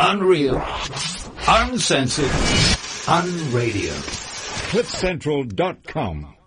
Unreal. Uncensored. Unradio. CliffCentral.com.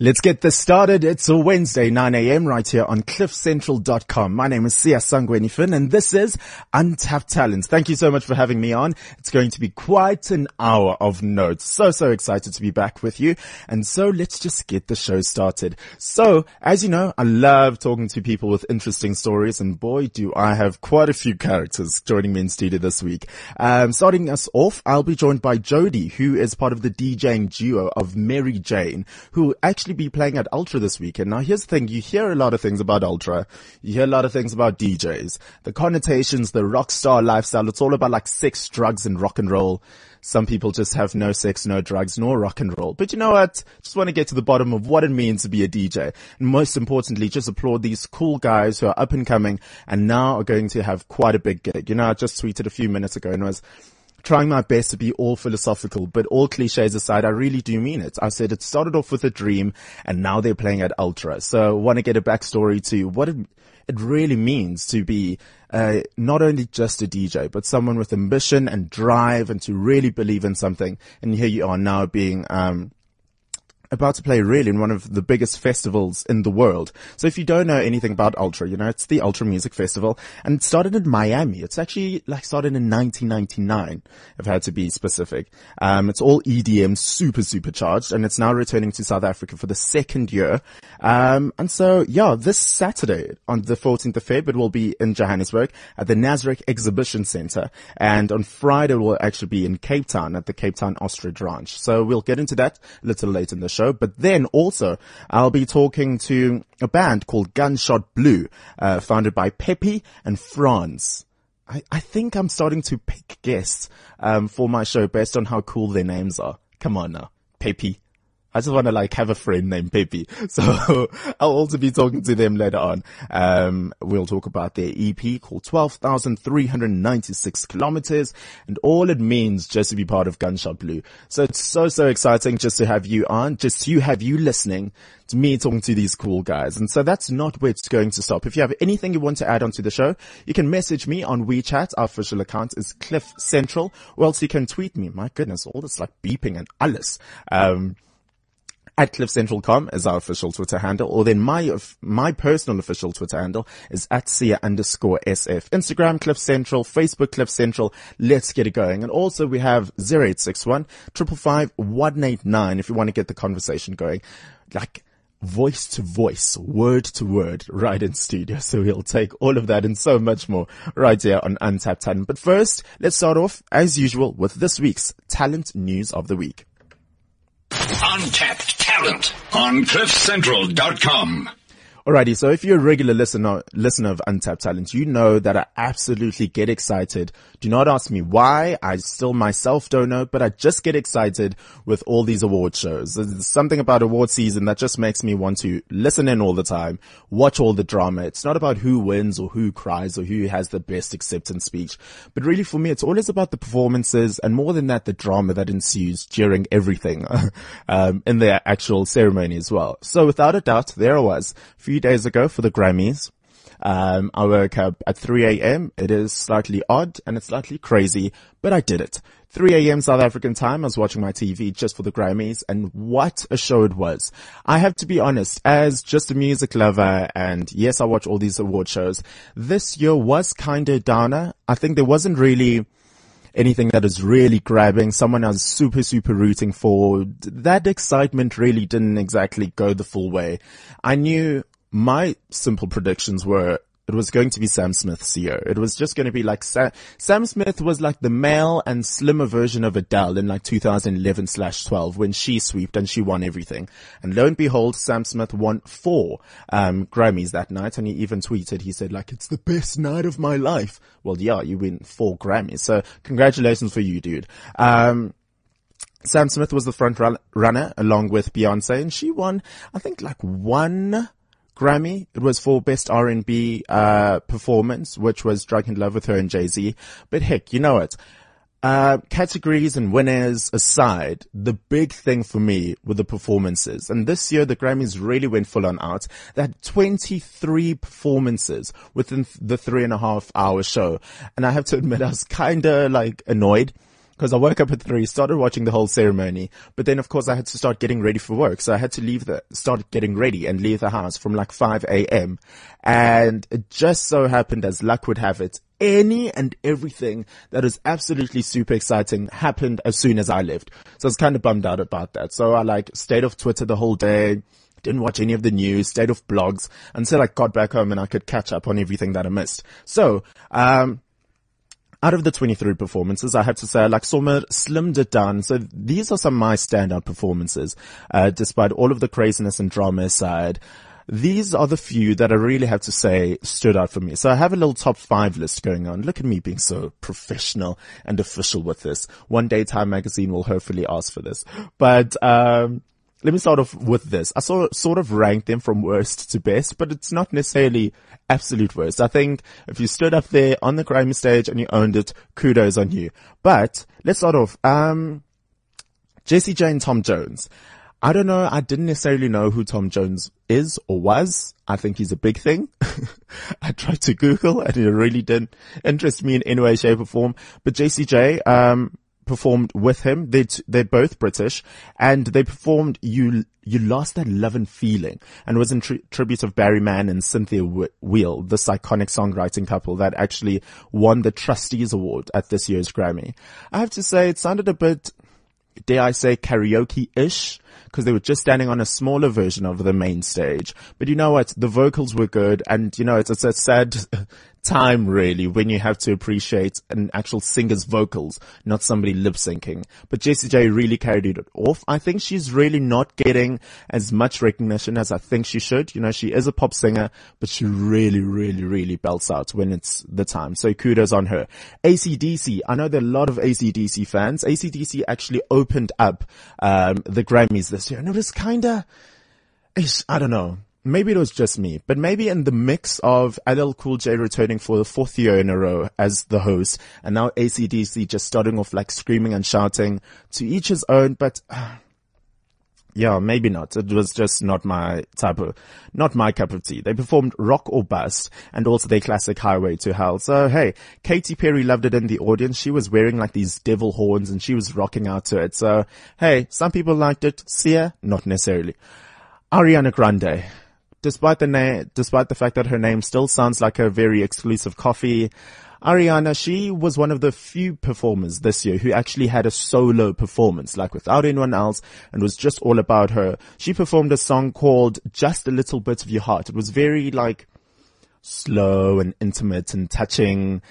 Let's get this started. It's a Wednesday, 9 a.m. right here on cliffcentral.com. My name is Siya Sangweni Finn and this is Untapped Talents. Thank you so much for having me on. It's going to be quite an hour of notes. So, so excited to be back with you. And so let's just get the show started. So, as you know, I love talking to people with interesting stories and boy, do I have quite a few characters joining me in studio this week. Um, starting us off, I'll be joined by Jody, who is part of the DJing duo of Mary Jane, who actually actually be playing at Ultra this weekend. Now here's the thing, you hear a lot of things about Ultra. You hear a lot of things about DJs. The connotations, the rock star lifestyle, it's all about like sex, drugs and rock and roll. Some people just have no sex, no drugs, nor rock and roll. But you know what? Just want to get to the bottom of what it means to be a DJ. And most importantly, just applaud these cool guys who are up and coming and now are going to have quite a big gig. You know, I just tweeted a few minutes ago and was, trying my best to be all philosophical, but all cliches aside, I really do mean it. I said it started off with a dream and now they're playing at Ultra. So I want to get a backstory to what it, it really means to be uh, not only just a DJ, but someone with ambition and drive and to really believe in something. And here you are now being, um, about to play really in one of the biggest festivals in the world. So if you don't know anything about Ultra, you know, it's the Ultra Music Festival and it started in Miami. It's actually like started in 1999, if I had to be specific. Um, it's all EDM super, super charged and it's now returning to South Africa for the second year. Um, and so yeah, this Saturday on the 14th of Feb, it will be in Johannesburg at the Nasrec Exhibition Center. And on Friday, it will actually be in Cape Town at the Cape Town Ostrich Ranch. So we'll get into that a little later in the show. But then also I'll be talking to a band called Gunshot Blue, uh, founded by Pepe and Frans. I, I think I'm starting to pick guests, um, for my show based on how cool their names are. Come on now. Pepe I just want to like have a friend named Pepe. So I'll also be talking to them later on. Um, we'll talk about their EP called 12,396 kilometers and all it means just to be part of Gunshot Blue. So it's so, so exciting just to have you on, just to have you listening to me talking to these cool guys. And so that's not where it's going to stop. If you have anything you want to add onto the show, you can message me on WeChat. Our official account is Cliff Central or else you can tweet me. My goodness, all this like beeping and alles. Um, at cliffcentral.com is our official Twitter handle, or then my, my personal official Twitter handle is at Siya underscore SF. Instagram, Cliff Central, Facebook, Cliff Central. Let's get it going. And also we have 0861 555 189 if you want to get the conversation going. Like, voice to voice, word to word, right in studio. So we'll take all of that and so much more right here on Untapped Talent. But first, let's start off as usual with this week's talent news of the week. Untapped talent on cliffcentral.com. Alrighty, so if you're a regular listener, listener of Untapped Talent, you know that I absolutely get excited. Do not ask me why. I still myself don't know, but I just get excited with all these award shows. There's something about award season that just makes me want to listen in all the time, watch all the drama. It's not about who wins or who cries or who has the best acceptance speech, but really for me, it's always about the performances and more than that, the drama that ensues during everything, um, in the actual ceremony as well. So without a doubt, there I was. For few days ago for the Grammys. Um, I woke up at 3 a.m. It is slightly odd and it's slightly crazy, but I did it. 3 a.m. South African time. I was watching my TV just for the Grammys and what a show it was. I have to be honest, as just a music lover and yes, I watch all these award shows. This year was kind of downer. I think there wasn't really anything that is really grabbing, someone I was super, super rooting for. That excitement really didn't exactly go the full way. I knew my simple predictions were it was going to be Sam Smith's year. It was just going to be like Sa- Sam Smith was like the male and slimmer version of Adele in like 2011 slash 12 when she swept and she won everything. And lo and behold, Sam Smith won four, um, Grammys that night. And he even tweeted, he said like, it's the best night of my life. Well, yeah, you win four Grammys. So congratulations for you, dude. Um, Sam Smith was the front run- runner along with Beyonce and she won, I think like one Grammy. It was for best R&B, uh, performance, which was Drunk in Love with her and Jay-Z. But heck, you know it. uh, categories and winners aside, the big thing for me were the performances. And this year, the Grammys really went full on out. They had 23 performances within the three and a half hour show. And I have to admit, I was kind of like annoyed because I woke up at three, started watching the whole ceremony, but then of course I had to start getting ready for work. So I had to leave the, start getting ready and leave the house from like 5 a.m. And it just so happened as luck would have it, any and everything that is absolutely super exciting happened as soon as I left. So I was kind of bummed out about that. So I like stayed off Twitter the whole day. Didn't watch any of the news, stayed off blogs until I got back home and I could catch up on everything that I missed. So, um, out of the 23 performances, I have to say, like Sommer slimmed it down. So these are some of my standout performances, uh, despite all of the craziness and drama aside. These are the few that I really have to say stood out for me. So I have a little top five list going on. Look at me being so professional and official with this. One day Time Magazine will hopefully ask for this. But, um, let me start off with this. I saw, sort of ranked them from worst to best, but it's not necessarily absolute worst. I think if you stood up there on the Grammy stage and you owned it, kudos on you. But let's start off. Um, Jessie J and Tom Jones. I don't know. I didn't necessarily know who Tom Jones is or was. I think he's a big thing. I tried to Google and it really didn't interest me in any way, shape or form. But Jessie J, um, performed with him. They're, t- they're both British and they performed You, You Lost That Love and Feeling and was in tri- tribute of Barry Mann and Cynthia Weil, this iconic songwriting couple that actually won the Trustees Award at this year's Grammy. I have to say it sounded a bit, dare I say karaoke-ish because they were just standing on a smaller version of the main stage. But you know what? The vocals were good and you know, it's, it's a sad time really when you have to appreciate an actual singer's vocals, not somebody lip syncing. But Jessie J really carried it off. I think she's really not getting as much recognition as I think she should. You know, she is a pop singer, but she really, really, really belts out when it's the time. So kudos on her. ACDC. I know there are a lot of ACDC fans. ACDC actually opened up, um, the Grammys this year and it was kinda, I don't know maybe it was just me, but maybe in the mix of LL Cool J returning for the fourth year in a row as the host and now ACDC just starting off like screaming and shouting to each his own, but uh, yeah, maybe not. It was just not my type of, not my cup of tea. They performed Rock or Bust and also their classic Highway to Hell. So hey, Katy Perry loved it in the audience. She was wearing like these devil horns and she was rocking out to it. So hey, some people liked it. Siya, not necessarily. Ariana Grande despite the name, despite the fact that her name still sounds like a very exclusive coffee, Ariana, she was one of the few performers this year who actually had a solo performance, like without anyone else, and was just all about her. She performed a song called Just a Little Bit of Your Heart. It was very like slow and intimate and touching.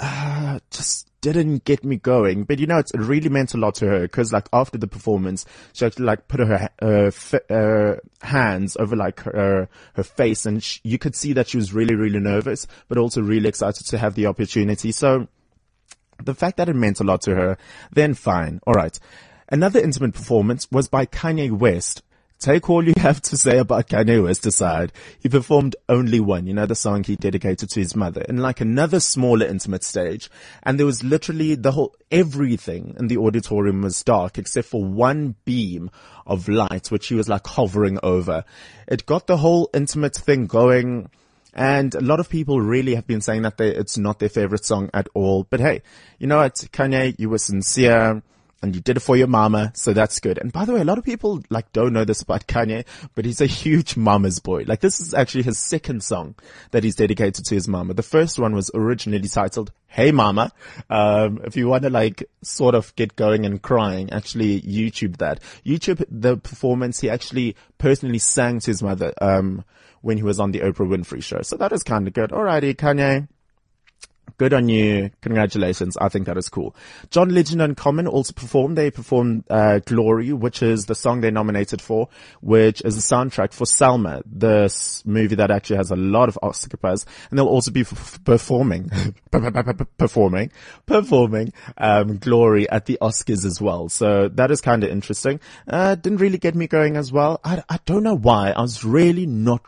Uh, just didn't get me going. But you know, it really meant a lot to her because like after the performance, she actually like put her, hands over like her, her face and you could see that she was really, really nervous, but also really excited to have the opportunity. So the fact that it meant a lot to her, then fine. All right. Another intimate performance was by Kanye West. Take all you have to say about Kanye West aside. He performed only one, you know, the song he dedicated to his mother in like another smaller intimate stage. And there was literally the whole, everything in the auditorium was dark except for one beam of light, which he was like hovering over. It got the whole intimate thing going. And a lot of people really have been saying that they, it's not their favorite song at all. But hey, you know what? Kanye, you were sincere and you did it for your mama, so that's good. And by the way, a lot of people like don't know this about Kanye, but he's a huge mama's boy. Like this is actually his second song that he's dedicated to his mama. The first one was originally titled Hey Mama. Um, if you want to like sort of get going and crying, actually YouTube that. YouTube the performance he actually personally sang to his mother, um, when he was on the Oprah Winfrey show. So that is kind of good. Alrighty, Kanye. Good on you. Congratulations. I think that is cool. John Legend and Common also performed. They performed, uh, Glory, which is the song they nominated for, which is the soundtrack for Selma, this movie that actually has a lot of Oscar buzz. And they'll also be f- performing, performing, performing, um, Glory at the Oscars as well. So that is kind of interesting. Uh, didn't really get me going as well. I, I don't know why. I was really not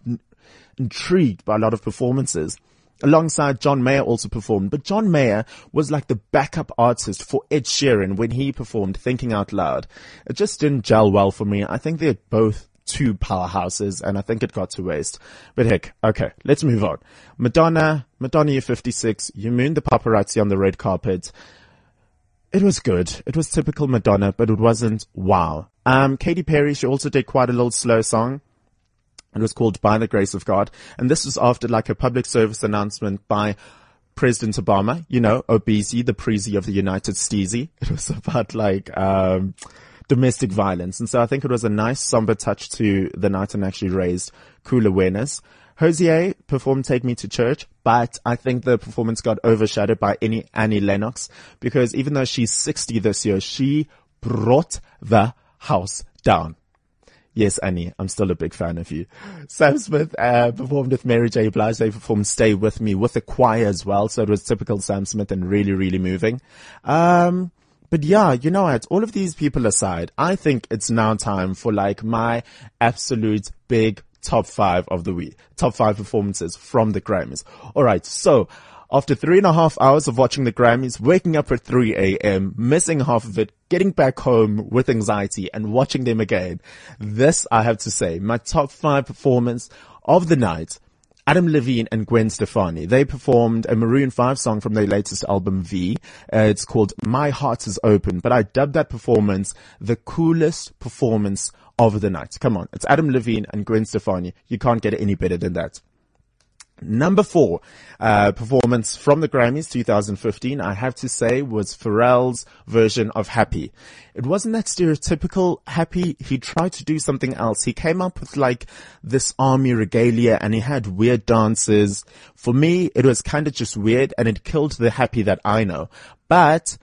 intrigued by a lot of performances. Alongside John Mayer also performed, but John Mayer was like the backup artist for Ed Sheeran when he performed Thinking Out Loud. It just didn't gel well for me. I think they're both two powerhouses and I think it got to waste. But heck, okay, let's move on. Madonna, Madonna, you're 56. You mooned the paparazzi on the red carpet. It was good. It was typical Madonna, but it wasn't wow. Um, Katy Perry, she also did quite a little slow song. It was called By the Grace of God. And this was after like a public service announcement by President Obama, you know, Obeezy, the Preezy of the United Steezy. It was about like, um, domestic violence. And so I think it was a nice somber touch to the night and actually raised cool awareness. Hozier performed Take Me to Church, but I think the performance got overshadowed by any Annie Lennox because even though she's 60 this year, she brought the house down. Yes, Annie, I'm still a big fan of you. Sam Smith uh, performed with Mary J. Blige. They performed Stay With Me with the choir as well. So it was typical Sam Smith and really, really moving. Um, but yeah, you know what? All of these people aside, I think it's now time for like my absolute big top five of the week, top five performances from the Grammys. All right. So after three and a half hours of watching the Grammys, waking up at 3 a.m., missing half of it, getting back home with anxiety and watching them again. This, I have to say, my top five performance of the night Adam Levine and Gwen Stefani. They performed a Maroon 5 song from their latest album V. Uh, it's called My Heart is Open, but I dubbed that performance the coolest performance of the night. Come on. It's Adam Levine and Gwen Stefani. You can't get any better than that. Number four, uh, performance from the Grammys 2015, I have to say was Pharrell's version of Happy. It wasn't that stereotypical Happy. He tried to do something else. He came up with like this army regalia and he had weird dances. For me, it was kind of just weird and it killed the Happy that I know. But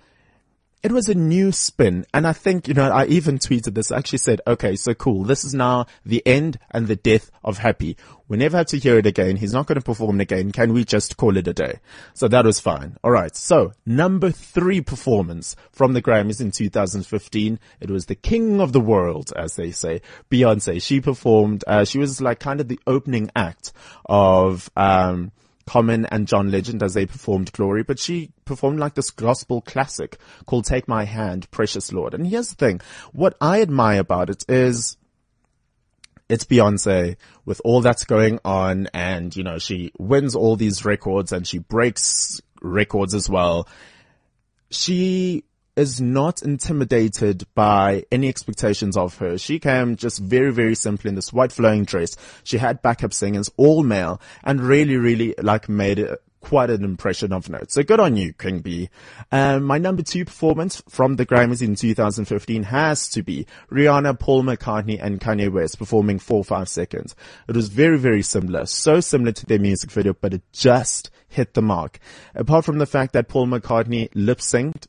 it was a new spin. And I think, you know, I even tweeted this, I actually said, okay, so cool. This is now the end and the death of Happy. We never have to hear it again. He's not going to perform again. Can we just call it a day? So that was fine. All right. So number three performance from the Grammys in 2015. It was the king of the world, as they say, Beyonce. She performed, uh, she was like kind of the opening act of, um, Common and John Legend as they performed Glory, but she performed like this gospel classic called Take My Hand, Precious Lord. And here's the thing. What I admire about it is it's Beyonce with all that's going on and, you know, she wins all these records and she breaks records as well. She is not intimidated by any expectations of her. She came just very, very simply in this white flowing dress. She had backup singers, all male, and really, really like made it quite an impression of note. So good on you, King B. Um, my number two performance from the Grammys in 2015 has to be Rihanna, Paul McCartney and Kanye West performing four, five seconds. It was very, very similar. So similar to their music video, but it just hit the mark. Apart from the fact that Paul McCartney lip synced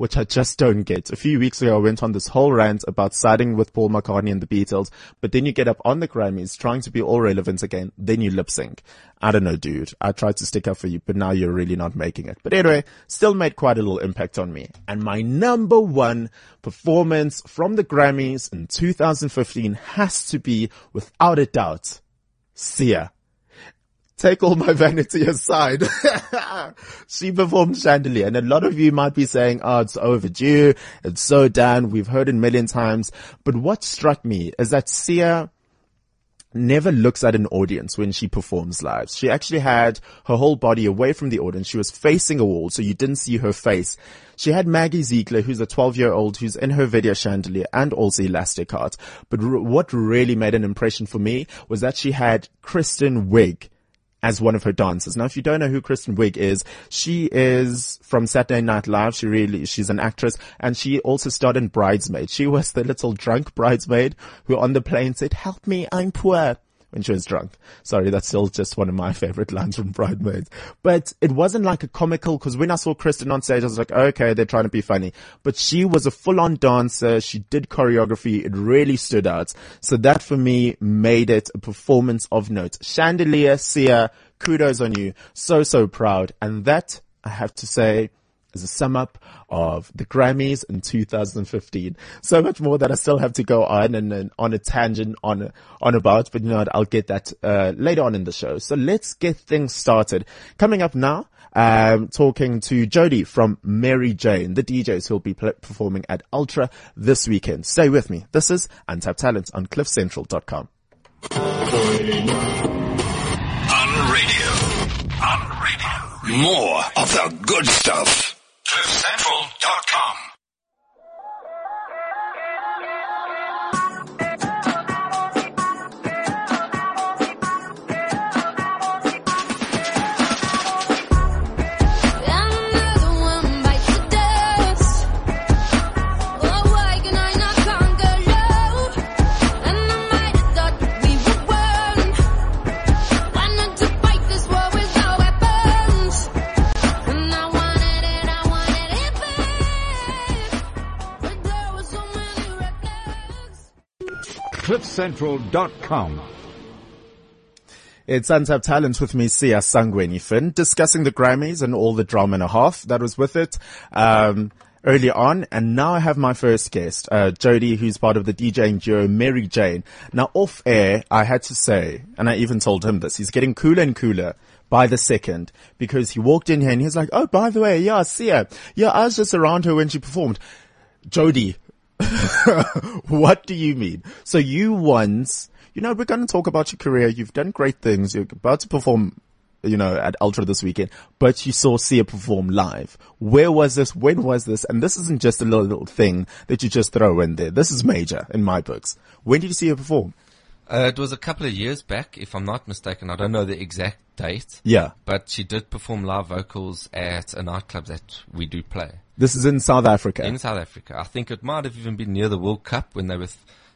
which I just don't get. A few weeks ago, I went on this whole rant about siding with Paul McCartney and the Beatles, but then you get up on the Grammys trying to be all relevant again, then you lip sync. I don't know, dude. I tried to stick up for you, but now you're really not making it. But anyway, still made quite a little impact on me. And my number one performance from the Grammys in 2015 has to be, without a doubt, Sia take all my vanity aside. she performed Chandelier and a lot of you might be saying, oh, it's overdue. It's so done. We've heard it a million times. But what struck me is that Sia never looks at an audience when she performs live. She actually had her whole body away from the audience. She was facing a wall, so you didn't see her face. She had Maddie Ziegler, who's a 12 year old who's in her video chandelier and also Elastic Heart. But r- what really made an impression for me was that she had Kristen Wiig as one of her dancers. Now, if you don't know who Kristen Wiig is, she is from Saturday Night Live. She really, she's an actress and she also starred in Bridesmaid. She was the little drunk bridesmaid who on the plane said, help me, I'm poor when she was drunk. Sorry, that's still just one of my favorite lines from Bridesmaids. But it wasn't like a comical, cause when I saw Kristen on stage, I was like, okay, they're trying to be funny. But she was a full on dancer. She did choreography. It really stood out. So that for me made it a performance of note. Chandelier, Sia, kudos on you. So, so proud. And that, I have to say, as a sum up of the Grammys in 2015. So much more that I still have to go on and, and on a tangent on, on about, but you know what? I'll get that, uh, later on in the show. So let's get things started. Coming up now, um, talking to Jody from Mary Jane, the DJs who'll be pl- performing at Ultra this weekend. Stay with me. This is Untapped Talent on cliffcentral.com. On radio. On radio. More of the good stuff. CliffCentral.com. CliffCentral.com. It's Untapped Talent with me, Siya Sangweni Finn, discussing the Grammys and all the drama and a half that was with it. Um, early on, and now I have my first guest, uh, Jody, who's part of the DJing duo Mary Jane. Now off air, I had to say, and I even told him this, he's getting cooler and cooler by the second because he walked in here and he's like, oh, by the way, yeah, Siya, yeah, I was just around her when she performed. Jody, what do you mean? So you once, you know, we're going to talk about your career. You've done great things. You're about to perform, you know, at Ultra this weekend, but you saw Sia perform live. Where was this? When was this? And this isn't just a little, little thing that you just throw in there. This is major in my books. When did you see her perform? Uh, it was a couple of years back, if I'm not mistaken. I don't know the exact date. Yeah. But she did perform live vocals at a nightclub that we do play This is in South Africa. in South Africa. I think it might have even been near the World Cup when they were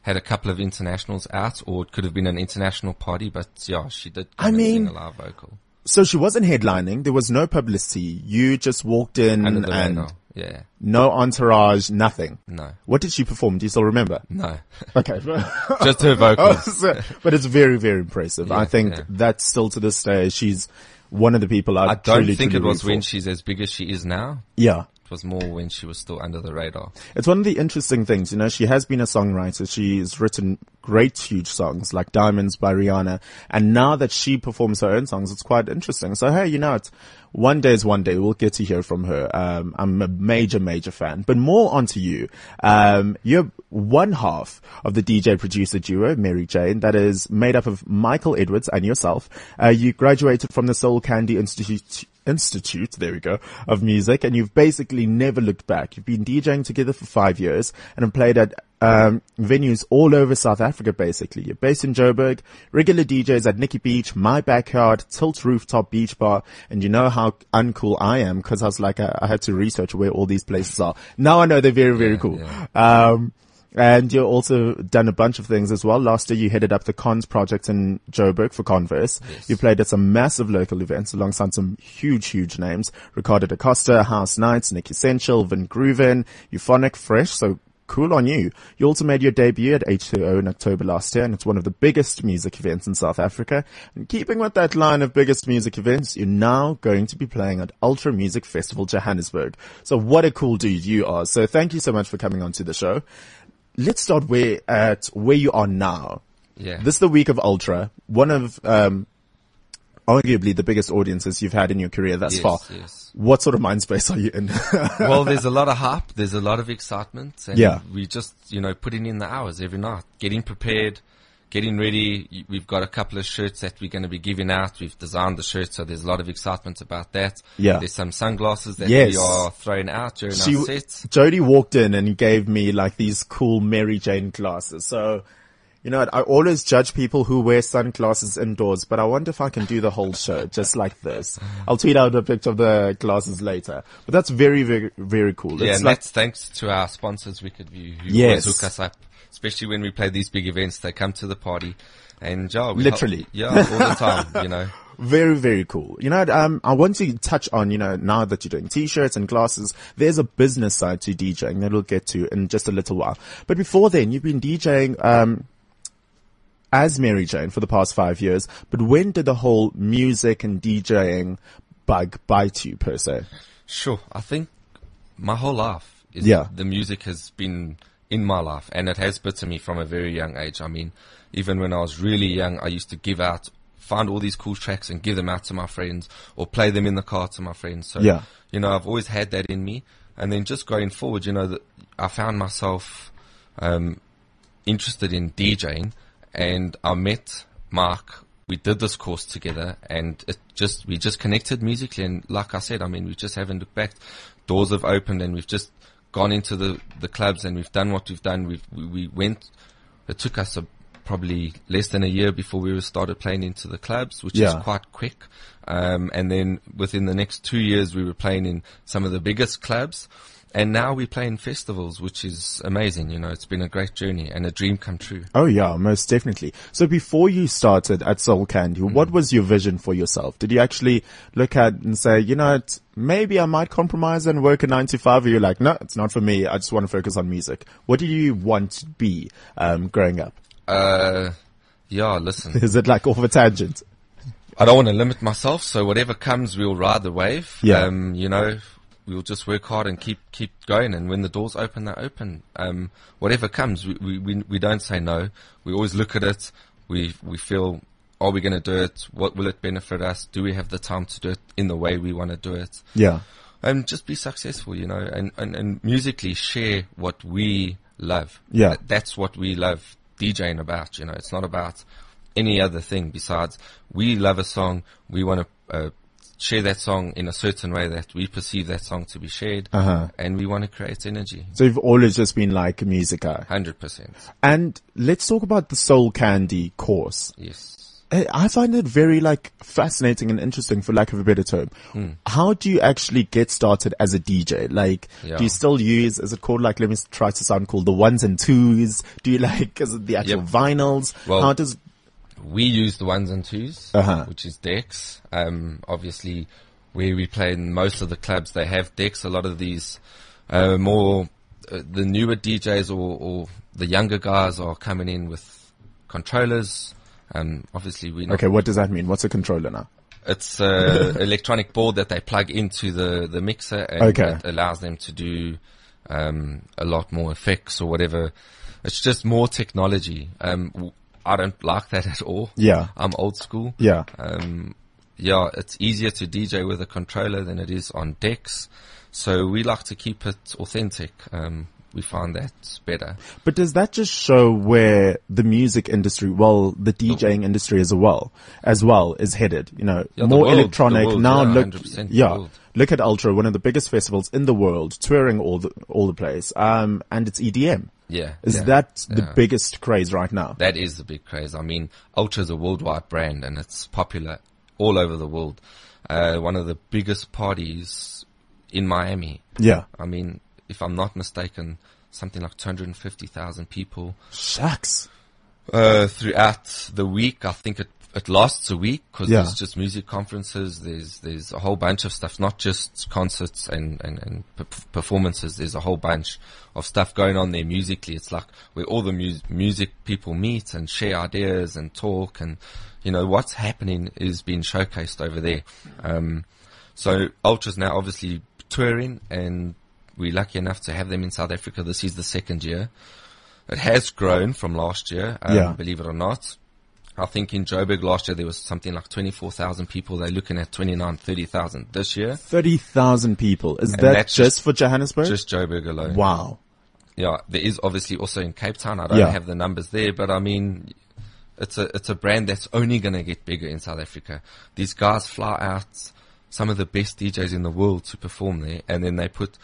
had a couple of internationals out, or it could have been an international party. But yeah, she did. I come and sing mean- a live vocal so she wasn't headlining. There was no publicity. You just walked in and radar. Yeah, no entourage, nothing. no, What did she perform? Do you still remember? no, Okay. just her Oh, vocals. but it's very, very impressive. I think yeah. that still to this day, she's one of the people I, I don't think it was root when she's as big as she is now. Yeah. Was more when she was still under the radar. It's one of the interesting things, you know, she has been a songwriter. She's written great, huge songs like Diamonds by Rihanna. And now that she performs her own songs, it's quite interesting. So, hey, you know, it's one day is one day. We'll get to hear from her. Um, I'm a major, major fan, but more onto you. Um, you're one half of the DJ producer duo, Mary Jane, that is made up of Michael Edwards and yourself. Uh, you graduated from the SoulCandi Institute Institute, there we go, of music, and you've basically never looked back. You've been DJing together for five years and have played at um, venues all over South Africa, basically. You're based in Joburg, regular DJs at Nikki Beach, My Backyard, Tilt Rooftop Beach Bar, and you know how uncool I am because I was like, I, I had to research where all these places are. Now I know they're very, very cool. Um, and you've also done a bunch of things as well. Last year you headed up the Cons project in Joburg for Converse. You played at some massive local events alongside some huge, huge names. Ricardo da Costa, House Knights, Nick Essential, Vin Grooven, Euphonik Fresh. So cool on you. You also made your debut at H2O in October last year and it's one of the biggest music events in South Africa. And keeping with that line of biggest music events, you're now going to be playing at Ultra Music Festival Johannesburg. So what a cool dude you are. So thank you so much for coming on to the show let's start where at where you are now. Yeah. This is the week of Ultra, one of um, arguably the biggest audiences you've had in your career thus Yes, far. yes. What sort of mind space are you in? well, there's a lot of hype. There's a lot of excitement. And Yeah. we just, you know, putting in the hours every night, getting prepared, getting ready. We've got a couple of shirts that we're going to be giving out. We've designed the shirts, so there's a lot of excitement about that. Yeah. There's some sunglasses that Yes. we are throwing out during she, our sets. Jody walked in and gave me like these cool Mary Jane glasses. So, you know, I always judge people who wear sunglasses indoors, but I wonder if I can do the whole show just like this. I'll tweet out a picture of the glasses later. But that's very, very, very cool. Yeah, It's and like, that's thanks to our sponsors, Wicked View, who Yes. hook us up. Especially when we play these big events, they come to the party, and yeah, Literally. help- yeah, all the time. You know, Very, very cool. You know, um, I want to touch on, you know, now that you're doing t-shirts and glasses, there's a business side to DJing that we'll get to in just a little while. But before then, you've been DJing, um, as Mary Jane for the past five years. But when did the whole music and DJing bug bite you per se? Sure. I think my whole life is Yeah. the music has been in my life and it has bitten me from a very young age. I mean, even when I was really young, I used to give out, find all these cool tracks and give them out to my friends or play them in the car to my friends. So, Yeah. you know, I've always had that in me. And then just going forward, you know, that I found myself, um, interested in DJing and I met Mark. We did this course together and it just, we just connected musically. And like I said, I mean, we just haven't looked back. Doors have opened and we've just gone into the, the clubs and we've done what we've done. We've, we, we went, it took us a, probably less than a year before we started playing into the clubs, which Yeah. is quite quick. Um, and then within the next two years, we were playing in some of the biggest clubs. And now we play in festivals, which is amazing. You know, it's been a great journey and a dream come true. Oh yeah, most definitely. So before you started at SoulCandi, what was your vision for yourself? Did you actually look at and say, you know, maybe I might compromise and work a nine to five? Or you're like, no, it's not for me. I just want to focus on music. What did you want to be um, growing up? Uh, yeah, listen, Is it like off a tangent? I don't want to limit myself, so whatever comes, we'll ride the wave. Yeah. Um, you know, we'll just work hard and keep keep going. And when the doors open, they open. Um, whatever comes, we, we we don't say no. We always look at it. We we feel, are we going to do it? What will it benefit us? Do we have the time to do it in the way we want to do it? Yeah. and just be successful, you know, and, and, and musically share what we love. Yeah. That's what we love DJing about, you know, it's not about any other thing besides we love a song, we want to, uh, share that song in a certain way that we perceive that song to be shared, Uh-huh. and we want to create energy. So you've always just been like a music guy. Hundred percent. And let's talk about the SoulCandi course. Yes. I I find it very like fascinating and interesting for lack of a better term. How do you actually get started as a DJ? Like, Yeah. do you still use, is it called like, let me try to sound cool, the ones and twos? Do you like, is it the actual Yep. vinyls? Well- How does, we use the ones and 2s Uh-huh. which is decks. Um, obviously, where we play in most of the clubs, they have decks. A lot of these uh, more uh, the newer DJs or, or the younger guys are coming in with controllers. Um, obviously, we okay, what does that mean? What's a controller now? it's an electronic board that they plug into the, the mixer and Okay. it allows them to do um, a lot more effects or whatever. It's just more technology. Um, I don't like that at all. Yeah. I'm old school. Yeah. Um, yeah, it's easier to DJ with a controller than it is on decks. So we like to keep it authentic. Um, we find that better. But does that just show where the music industry, well, the DJing industry as well, as well is headed? You know, Yeah, more world- electronic. world, now yeah, look, yeah, look at Ultra, one of the biggest festivals in the world, touring all the, all the place. Um, and it's EDM. Yeah. Is yeah, that the biggest craze right now? That is the big craze. I mean, Ultra is a worldwide brand and it's popular all over the world. Uh, one of the biggest parties in Miami. Yeah. I mean, if I'm not mistaken, something like 250,000 people Shucks. uh, throughout the week. I think it it lasts a week because Yeah. there's just music conferences. There's there's a whole bunch of stuff, not just concerts and and and performances. There's a whole bunch of stuff going on there musically. It's like where all the mu- music people meet and share ideas and talk and you know what's happening is being showcased over there. Um, so Ultra's now obviously touring and we're lucky enough to have them in South Africa. This is the second year. It has grown from last year, um, Yeah. believe it or not. I think in Joburg last year there was something like 24,000 people. They're looking at 29, 30,000 this year. 30,000 people. Is that just, just- for Johannesburg? Just Joburg alone. wow. Yeah, there is obviously also in Cape Town. I don't Yeah. have the numbers there, but I mean, it's a it's a brand that's only going to get bigger in South Africa. These guys fly out some of the best DJs in the world to perform there, and then they put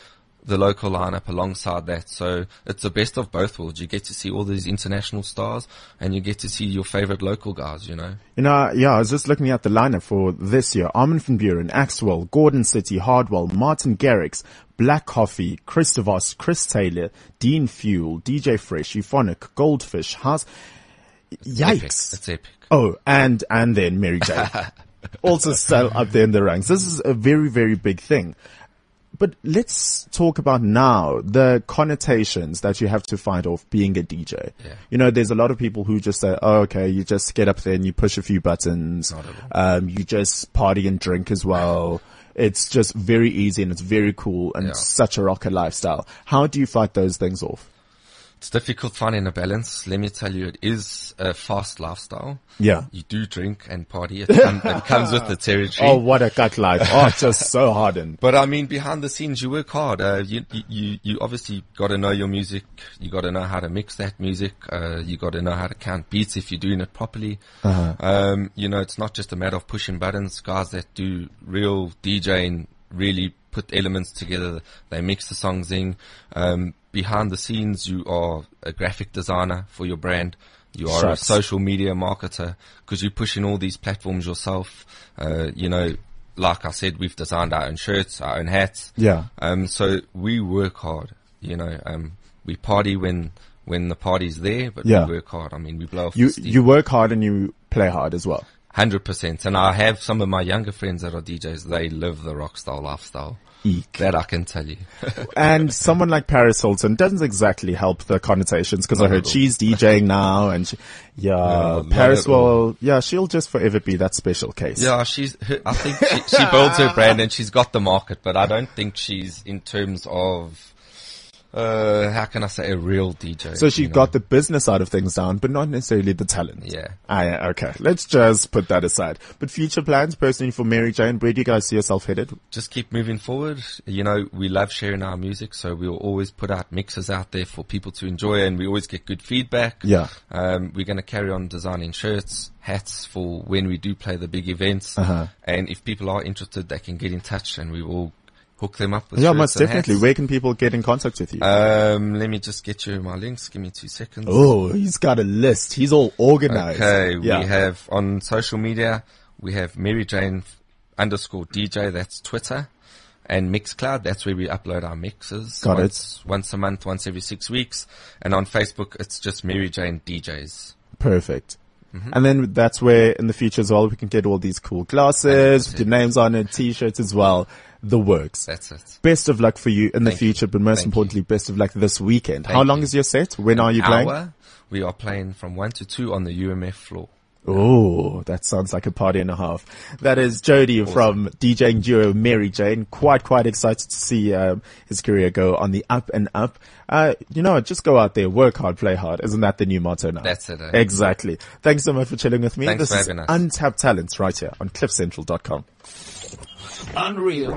the local lineup alongside that. So it's the best of both worlds. You get to see all these international stars, and you get to see your favorite local guys. You know, You know, yeah, I was just looking at the lineup for this year. Armin van Buuren, Axwell, Gorgon City, Hardwell, Martin Garrix, Black Coffee, Chris DeVos, Chris Taylor, Dean Fuel, DJ Fresh, Euphonik, Goldfish, House. epic. Yikes. It's epic. Oh, and, and then Mary J. also still up there in the ranks. This is a very, very big thing. But let's talk about now the connotations that you have to fight off being a DJ. Yeah. You know, there's a lot of people who just say, oh, okay, you just get up there and you push a few buttons. Not at all. Um, you just party and drink as well. It's just very easy and it's very cool and Yeah. such a rocker lifestyle. How do you fight those things off? It's difficult finding a balance. Let me tell you, it is a fast lifestyle. Yeah. You do drink and party. It, com- it comes with the territory. Oh, what a cut life. Oh, it's just so hardened. But I mean, behind the scenes, you work hard. Uh, you, you- you, obviously got to know your music. You got to know how to mix that music. Uh, you got to know how to count beats if you're doing it properly. Um, you know, it's not just a matter of pushing buttons. Guys that do real DJing really put elements together. They mix the songs in. Um, behind the scenes, you are a graphic designer for your brand. You are Shucks. a social media marketer because you're pushing all these platforms yourself. Uh, you know, like I said, we've designed our own shirts, our own hats. Yeah. Um, so we work hard, you know, um, we party when, when the party's there, but Yeah. we work hard. I mean, we blow off You, you work hard and you play hard as well. Hundred percent. And I have some of my younger friends that are DJs. They live the rock style lifestyle. Eek. That I can tell you. And someone like Paris Hilton doesn't exactly help the connotations because I heard she's DJing now and she, yeah, not Paris will, yeah, she'll just forever be that special case. yeah, she's. Her, I think she, she builds her brand and she's got the market, but I don't think she's in terms of. Uh, how can I say a real DJ? So she you know? got the business side of things down, but not necessarily the talent. Yeah. Ah, yeah, okay. Let's just put that aside. But future plans personally for Mary Jane, where do you guys see yourself headed? just keep moving forward. You know, we love sharing our music, so we'll always put out mixes out there for people to enjoy, and we always get good feedback. Yeah. Um, we're going to carry on designing shirts, hats for when we do play the big events. Uh-huh. And if people are interested, they can get in touch, and we will hook them up with Yeah, most definitely. hats. Where can people get in contact with you? Um, let me just get you my links. Give me two seconds. oh, he's got a list. He's all organized. Okay, Yeah. we have on social media, we have Mary Jane underscore DJ, that's Twitter, and Mixcloud, that's where we upload our mixes. Got it. once, Once a month, once every six weeks. And on Facebook, it's just Mary Jane DJs. Perfect. Mm-hmm. And then that's where in the future as well we can get all these cool glasses with your names on it, t-shirts as well. The works. That's it. Best of luck for you in the Thank you. future, but most Thank importantly, best of luck this weekend. How long you. is your set? When are you playing? Hour, we are playing from one to two on the UMF floor. Oh, that sounds like a party and a half. That is Jody from DJing duo Mary Jane. Quite, quite excited to see um, his career go on the up and up. Uh, you know, just go out there, work hard, play hard. Isn't that the new motto now? That's it, eh? Exactly. Thanks so much for chilling with me. Thanks this is. Untapped Talents right here on cliffcentral.com. Unreal.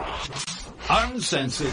Uncensored.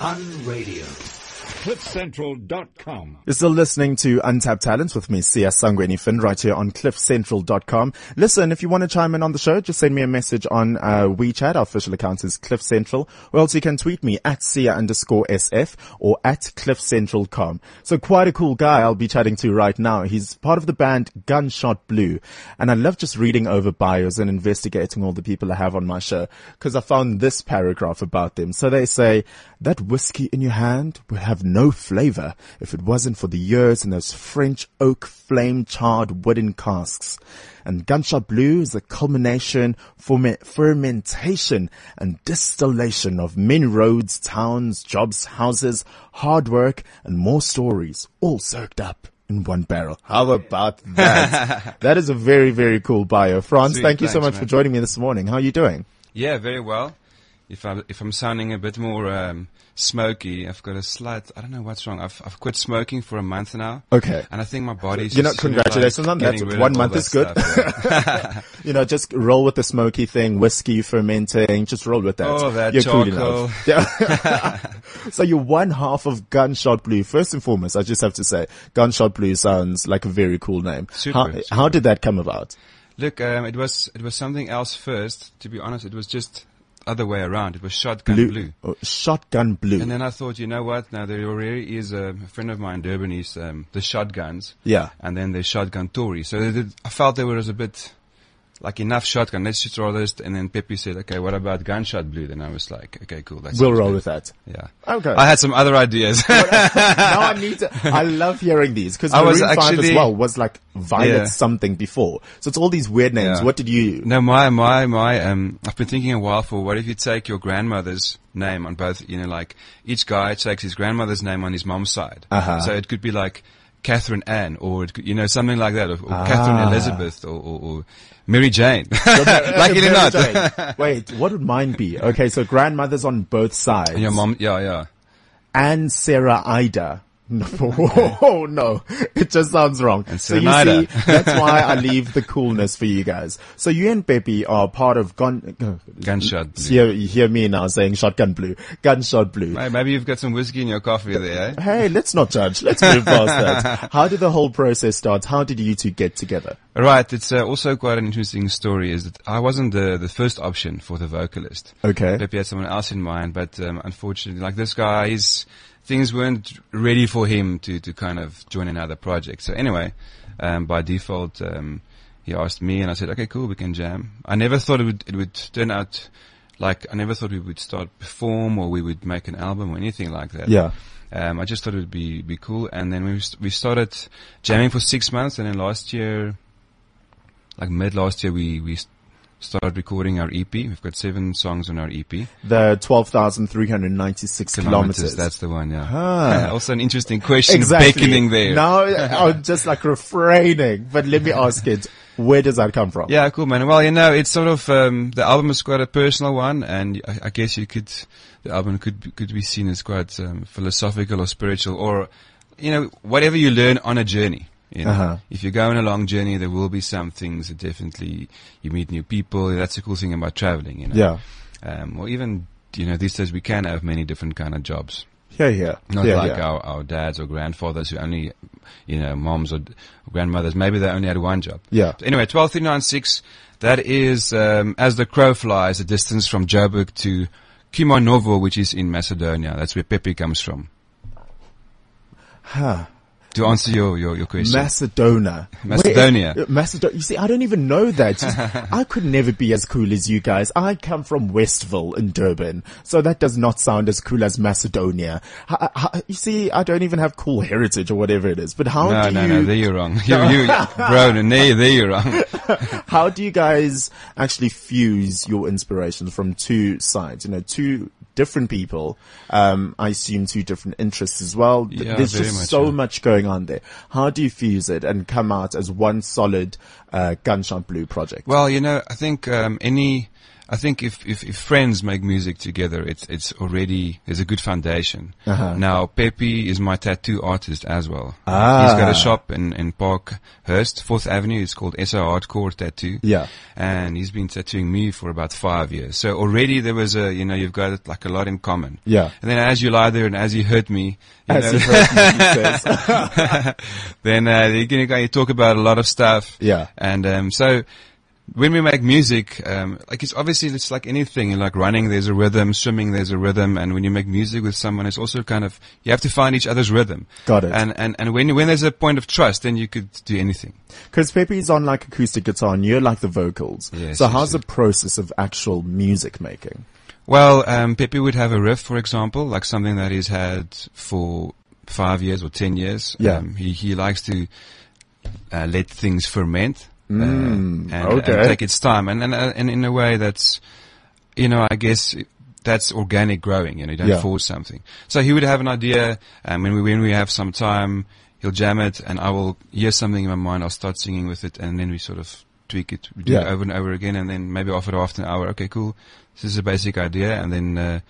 Unradio. CliffCentral.com. You're still listening to Untapped Talents with me, Siya Sangweni Finn, right here on cliffcentral.com. Listen, if you want to chime in on the show, just send me a message on uh, WeChat. Our official account is Cliff Central. Or else you can tweet me at Siya underscore SF or at cliffcentral.com. So quite a cool guy I'll be chatting to right now. He's part of the band Gunshot Blue. And I love just reading over bios and investigating all the people I have on my show because I found this paragraph about them. So they say, that whiskey in your hand would have no flavor if it wasn't for the years in those French oak flame charred wooden casks. And Gunshot Blue is the culmination, ferme- fermentation and distillation of many roads, towns, jobs, houses, hard work and more stories all soaked up in one barrel. How about that? that is a very, very cool bio. Frans, Sweet, thank you so thanks, much for joining me this morning. How are you doing? Yeah, very well. If I if I'm sounding a bit more um, smoky, I've got a slight. I don't know what's wrong. I've I've quit smoking for a month now. Okay. And I think my body's. You know, of, like, congratulations on that. getting rid of One month is good. stuff, yeah. you know, just roll with the smoky thing, whiskey fermenting, just roll with that. Oh, that You're cool enough. Yeah. so you're one half of Gunshot Blue. First and foremost, I just have to say, Gunshot Blue sounds like a very cool name. Super, how, super. how did that come about? Look, um, it was it was something else first. To be honest, it was just other way around. It was shotgun blue. Oh, shotgun Blue. And then I thought, you know what? Now there already is a, friend of mine, Durban, is um, the shotguns. Yeah. And then the shotgun Tory. So did, I felt there was a bit like enough shotgun. Let's just roll this. And then Pepe said, okay, what about gunshot blue? Then I was like, okay, cool. That's we'll roll with that. Yeah. Okay. I had some other ideas. now I need to, I love hearing these because I was Maroon 5 as well was like Violet Yeah. something before. So it's all these weird names. Yeah. What did you, no, my, my, my, um, I've been thinking a while for what if you take your grandmother's name on both, you know, like each guy takes his grandmother's name on his mom's side. Uh-huh. So it could be like Catherine Anne, or you know something like that, or, or Ah. Catherine Elizabeth, or, or, or Mary Jane. Luckily not. Jane. Wait, what would mine be? Okay, so grandmothers on both sides. And your mom, yeah, yeah. and Sarah Ida. No, oh no, it just sounds wrong. And so you see, that's why I leave the coolness for you guys. So you and Pepe are part of Gun. Gunshot. Blue. Hear, hear me now saying shotgun blue, gunshot blue. Hey, maybe you've got some whiskey in your coffee there, eh? Hey, let's not judge. Let's move past that. How did the whole process start? How did you two get together? Right. It's uh, also quite an interesting story. Is that I wasn't the the first option for the vocalist. Okay. Pepe had someone else in mind, but um, unfortunately, like this guy, he's things weren't ready for him to to kind of join another project. So anyway, um, by default, um, he asked me, and I said, okay, cool, we can jam. I never thought it would it would turn out like I never thought we would start perform or we would make an album or anything like that. Yeah. Um, I just thought it would be be cool, and then we we started jamming for six months, and then last year, like mid last year, we we started recording our EP. We've got seven songs on our EP. The 12,396 kilometers. That's the one. Yeah. Ah. also an interesting question exactly. beckoning there. Now I'm just like refraining, but let me ask it. Where does that come from? Yeah, cool, man. Well, you know, it's sort of um, the album is quite a personal one, and I, I guess you could the album could be, could be seen as quite um, philosophical or spiritual, or you know, whatever you learn on a journey. You know, Uh-huh. if you go on a long journey, there will be some things that definitely you meet new people. That's the cool thing about traveling. You know, Yeah. Um, or even you know, these days we can have many different kind of jobs. Yeah, yeah. Not yeah, like yeah. our, our dads or grandfathers who only, you know, moms or d- grandmothers, maybe they only had one job. Yeah. So anyway, 12396, that is, um, as the crow flies, the distance from Joburg to Kumanovo, which is in Macedonia. That's where Pepe comes from. Huh. To answer your, your, your question. Macedonia. Macedonia. Uh, Macedonia. You see, I don't even know that. See, I could never be as cool as you guys. I come from Westville in Durban, so that does not sound as cool as Macedonia. You see, I don't even have cool heritage or whatever it is. But how no, do no, you, no, no, there you're wrong. You, you, bro, there, there you're wrong. how do you guys actually fuse your inspirations from two sides? You know, two different people. Um, I assume two different interests as well. Yeah, There's just much, so yeah. much going on there. How do you fuse it and come out as one solid uh, Gunshot Blue project? Well, you know, I think um, any, I think if, if if friends make music together, it's it's already there's a good foundation. Uh-huh. Now, Pepe is my tattoo artist as well. Ah. He's got a shop in in Parkhurst, Fourth Avenue. It's called SO Hardcore Tattoo. Yeah. and he's been tattooing me for about five years. So already there was a, you know, you've got like a lot in common. Yeah. And then as you lie there and as you hurt me, you As know, you heard me, he then uh, you can you talk about a lot of stuff. Yeah. And um, so when we make music, um, like it's obviously it's like anything. Like running, there's a rhythm. Swimming, there's a rhythm. And when you make music with someone, it's also kind of you have to find each other's rhythm. Got it. And and and when when there's a point of trust, then you could do anything. Because Pepe's on like acoustic guitar and you're like the vocals. Yes, so yes, how's yes. the process of actual music making? Well, um, Pepe would have a riff, for example, like something that he's had for five years or ten years. Yeah. Um, he he likes to uh, let things ferment Mm, and, okay. and take its time, and and uh, and in a way that's, you know, I guess. That's organic growing, you know, you don't Yeah. force something. So he would have an idea, and when we, when we have some time, he'll jam it, and I will hear something in my mind, I'll start singing with it, and then we sort of tweak it, we do it Yeah. over and over again, and then maybe after after an hour, okay, cool, this is a basic idea, and then uh,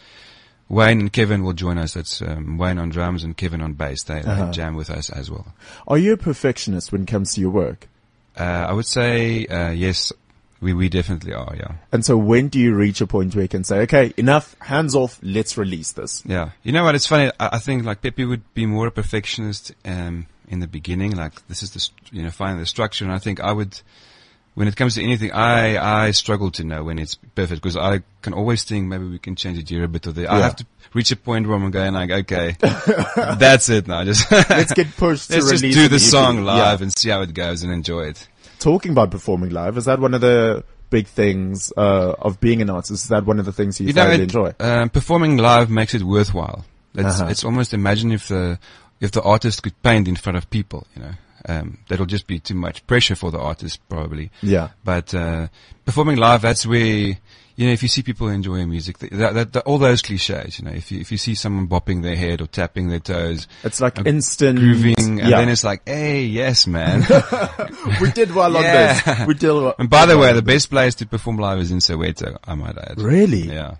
Wayne and Kevin will join us. That's um, Wayne on drums and Kevin on bass. They, Uh-huh. they jam with us as well. Are you a perfectionist when it comes to your work? Uh, I would say uh, yes, we we definitely are. Yeah, And so when do you reach a point where you can say, okay, enough, hands off, let's release this? yeah. You know what? It's funny. I, I think like Pepe would be more a perfectionist um, in the beginning. Like this is the st- you know finding the structure, and I think I would. When it comes to anything, I, I struggle to know when it's perfect because I can always think maybe we can change it here a bit or there. I have to reach a point where I'm going like, okay, that's it now. Just Let's get pushed to Let's just do the EP. song Yeah. live and see how it goes and enjoy it. Talking about performing live, is that one of the big things uh, of being an artist? Is that one of the things you, You know, it, enjoy? um, performing live makes it worthwhile. It's, Uh-huh. it's almost imagine if the if the artist could paint in front of people. You know, um, that'll just be too much pressure for the artist probably. Yeah. But uh, performing live, that's where you know, if you see people enjoying music, that, that, that, all those cliches, you know, if you, if you see someone bopping their head or tapping their toes, It's like um, instant grooving, and yeah. then it's like, hey, yes, man. we did well on this. We did well. and by the way, the best place to perform live is in Soweto, I might add. Really? Yeah.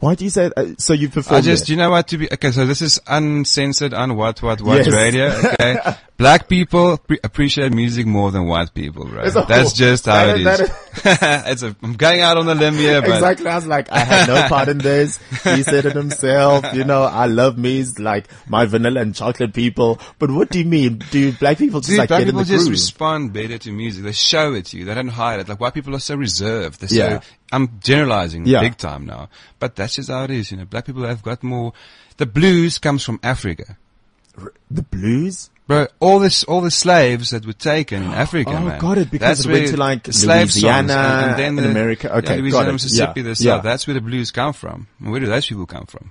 Why do you say that? So you performed I just, there? you know what, to be, okay, so this is uncensored, on what, what, what Yes. radio, okay? Black people pre- appreciate music more than white people, right? That's just how that it is- is. it's a, I'm going out on a limb here, but Exactly. I was like, I had no part in this. He said it himself. You know, I love me like my vanilla and chocolate people. But what do you mean? Do black people just Dude, like black people just respond better to music. They show it to you. They don't hide it. Like white people are so reserved. They're Yeah. so, I'm generalizing Yeah. big time now, but that's just how it is. You know, black people have got more. The blues comes from Africa, the blues? bro. All this, all the slaves that were taken in Africa, Oh, man. got it, because That's it went to, like, Louisiana songs and, and then in the, America. Okay, got Louisiana. Mississippi, Yeah, the yeah. That's where the blues come from. Where do those people come from?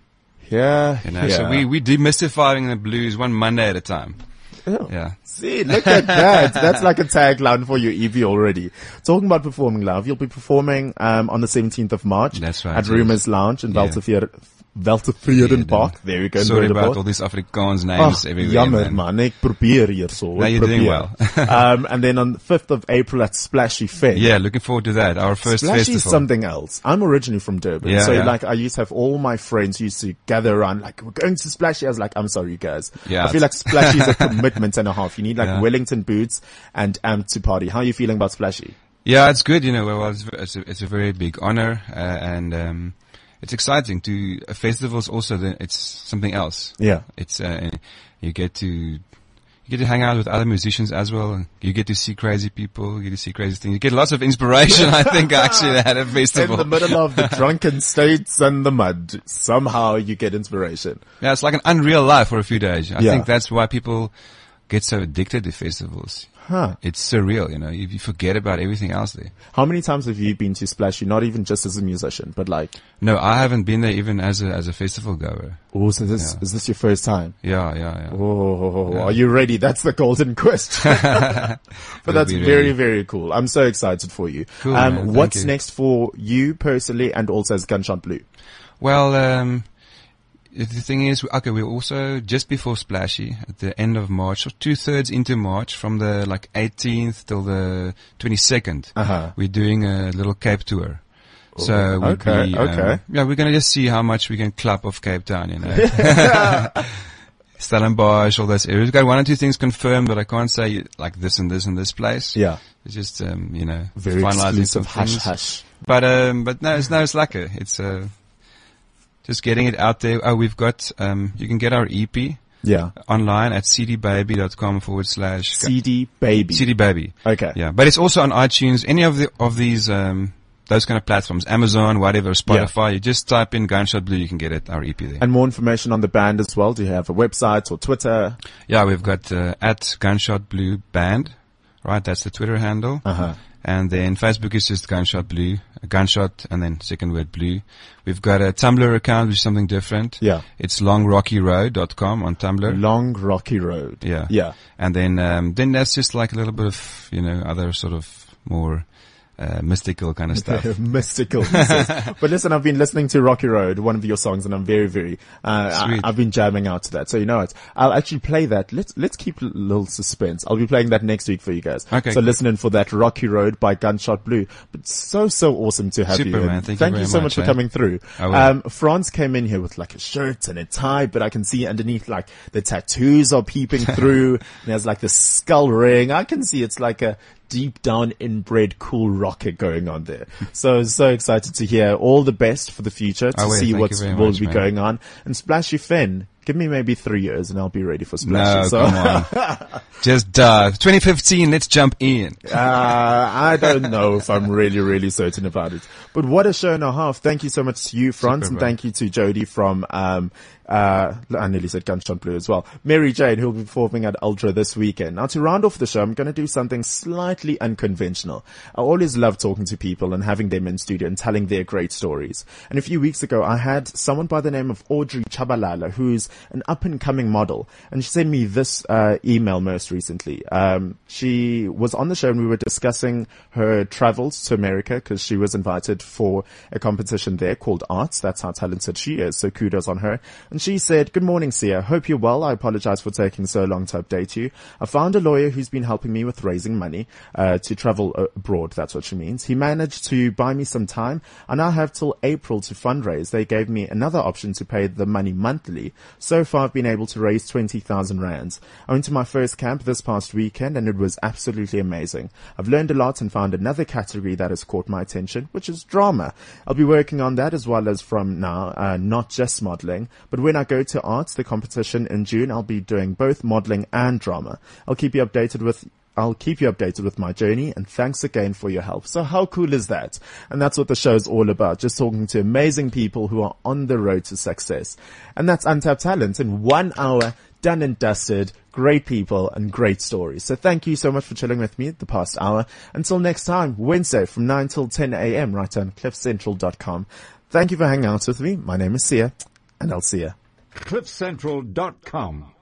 Yeah. You know, yeah. so we we demystifying the blues one Monday at a time. Oh. Yeah. See, look at that. That's like a tagline for your EP already. Talking about performing live, you'll be performing um, on the 17th of March. That's right, At. Rumors Lounge in Yeah. Weltevreden Park. There we go. Sorry about all these Afrikaans names everywhere. jammer man. man, ek probeer hier so. No, you're doing probeer. um, and then on the 5th of April at Splashy Fen. Yeah, looking forward to that. Our first Splashy festival. is something else. I'm originally from Durban. Yeah, so yeah. like I used to have all my friends used to gather around like, we're going to Splashy. I was like, I'm sorry guys. Yeah, I feel like Splashy is a commitment and a half. You need like Yeah. Wellington boots and amp to party. How are you feeling about Splashy? Yeah, it's good. You know, well, it's, it's, a, it's a very big honor, uh, and um, it's exciting. To uh, festivals also, the, it's something else. Yeah. It's uh, you get to you get to hang out with other musicians as well, you get to see crazy people. You get to see crazy things. You get lots of inspiration. I think actually at a festival. In the middle of the drunken states and the mud, somehow you get inspiration. Yeah, it's like an unreal life for a few days. I Yeah. think that's why people get so addicted to festivals. Huh. It's surreal, you know. You, you forget about everything else there. How many times have you been to Splashy? Not even just as a musician, but like, No, I haven't been there even as a as a festival goer. oh, so this, Yeah. is this your first time? Yeah, yeah, yeah. Oh, are you ready? That's the golden question. but that's very, very cool. I'm so excited for you. Cool, um, what's you. next for you personally and also as Gunshot Blue? Well, um, the thing is, okay, we're also just before Splashy at the end of March, or two thirds into March, from the like 18th till the 22nd. Uh-huh. We're doing a little Cape tour. So we'll okay, be, um, okay. yeah, we're gonna just see how much we can clap off Cape Town, you know. Stellenbosch, all those areas. We've got one or two things confirmed, but I can't say like this and this and this place. Yeah. It's just, um, you know, Very finalizing some hush things. hush. But um, but no, it's no, it's lekker. It's uh, just getting it out there. Oh, we've got um, you can get our EP Yeah. online at cdbaby.com forward slash CD baby. CD Baby. Okay. Yeah, but it's also on iTunes. Any of the of these um, those kind of platforms, Amazon, whatever, Spotify. You just type in Gunshot Blue, you can get it. Our EP there. And more information on the band as well. Do you have a website or Twitter? yeah, we've got uh, at Gunshot Blue Band. Right, that's the Twitter handle. Uh-huh. And then Facebook is just Gunshot Blue, gunshot, and then second word blue. We've got a Tumblr account, which is something different. Yeah. It's longrockyroad.com on Tumblr. Long Rocky Road. yeah. Yeah. And then, um, then that's just like a little bit of, you know, other sort of more, uh, mystical kind of stuff. Mystical. but listen, I've been listening to Rocky Road, one of your songs, and I'm very, very, uh, I. I've been jamming out to that. So you know what? I'll actually play that. Let's, let's keep a little suspense. I'll be playing that next week for you guys. Okay, So cool. listen in for that Rocky Road by Gunshot Blue. But so, so awesome to have Super, you. man. And Thank you very so much for coming through. Um, Frans came in here with like a shirt and a tie, but I can see underneath like the tattoos are peeping through. and there's like the skull ring. I can see it's like a deep down inbred cool rocker going on there. So, so excited to hear all the best for the future to I will. see what's will much, be man. going on. And Splashy Fen, give me maybe three years and I'll be ready for No, Splashy. so, come on. Just dive. 2015, let's jump in. uh, I don't know if I'm really, really certain about it. But what a show and a half. Thank you so much to you, Frans, Super, and bro. thank you to Jody from, um, uh, I nearly said Gunshot Blue as well. Mary Jane, who will be performing at Ultra this weekend. Now to round off the show, I'm going to do something slightly unconventional. I always love talking to people and having them in studio and telling their great stories. And a few weeks ago, I had someone by the name of Audrey Chabalala, who's an up and coming model. And she sent me this, uh, email most recently. Um, she was on the show and we were discussing her travels to America because she was invited for a competition there called Arts. That's how talented she is. So kudos on her. And she said, good morning, Siya. Hope you're well. I apologize for taking so long to update you. I found a lawyer who's been helping me with raising money, uh, to travel abroad. That's what she means. He managed to buy me some time. And I have till April to fundraise. They gave me another option to pay the money monthly. So far, I've been able to raise 20,000 rands. I went to my first camp this past weekend and it was absolutely amazing. I've learned a lot and found another category that has caught my attention, which is drama. I'll be working on that as well as from now, uh, not just modeling, but when I go to arts, the competition in June, I'll be doing both modeling and drama. I'll keep you updated with I'll keep you updated with my journey and thanks again for your help. So how cool is that? And that's what the show is all about. Just talking to amazing people who are on the road to success. And that's Untapped Talent in one hour, done and dusted, great people and great stories. So thank you so much for chilling with me the past hour. Until next time, Wednesday from 9 till 10 a.m. right on cliffcentral.com. Thank you for hanging out with me. My name is Siya and I'll see you. CliffCentral.com.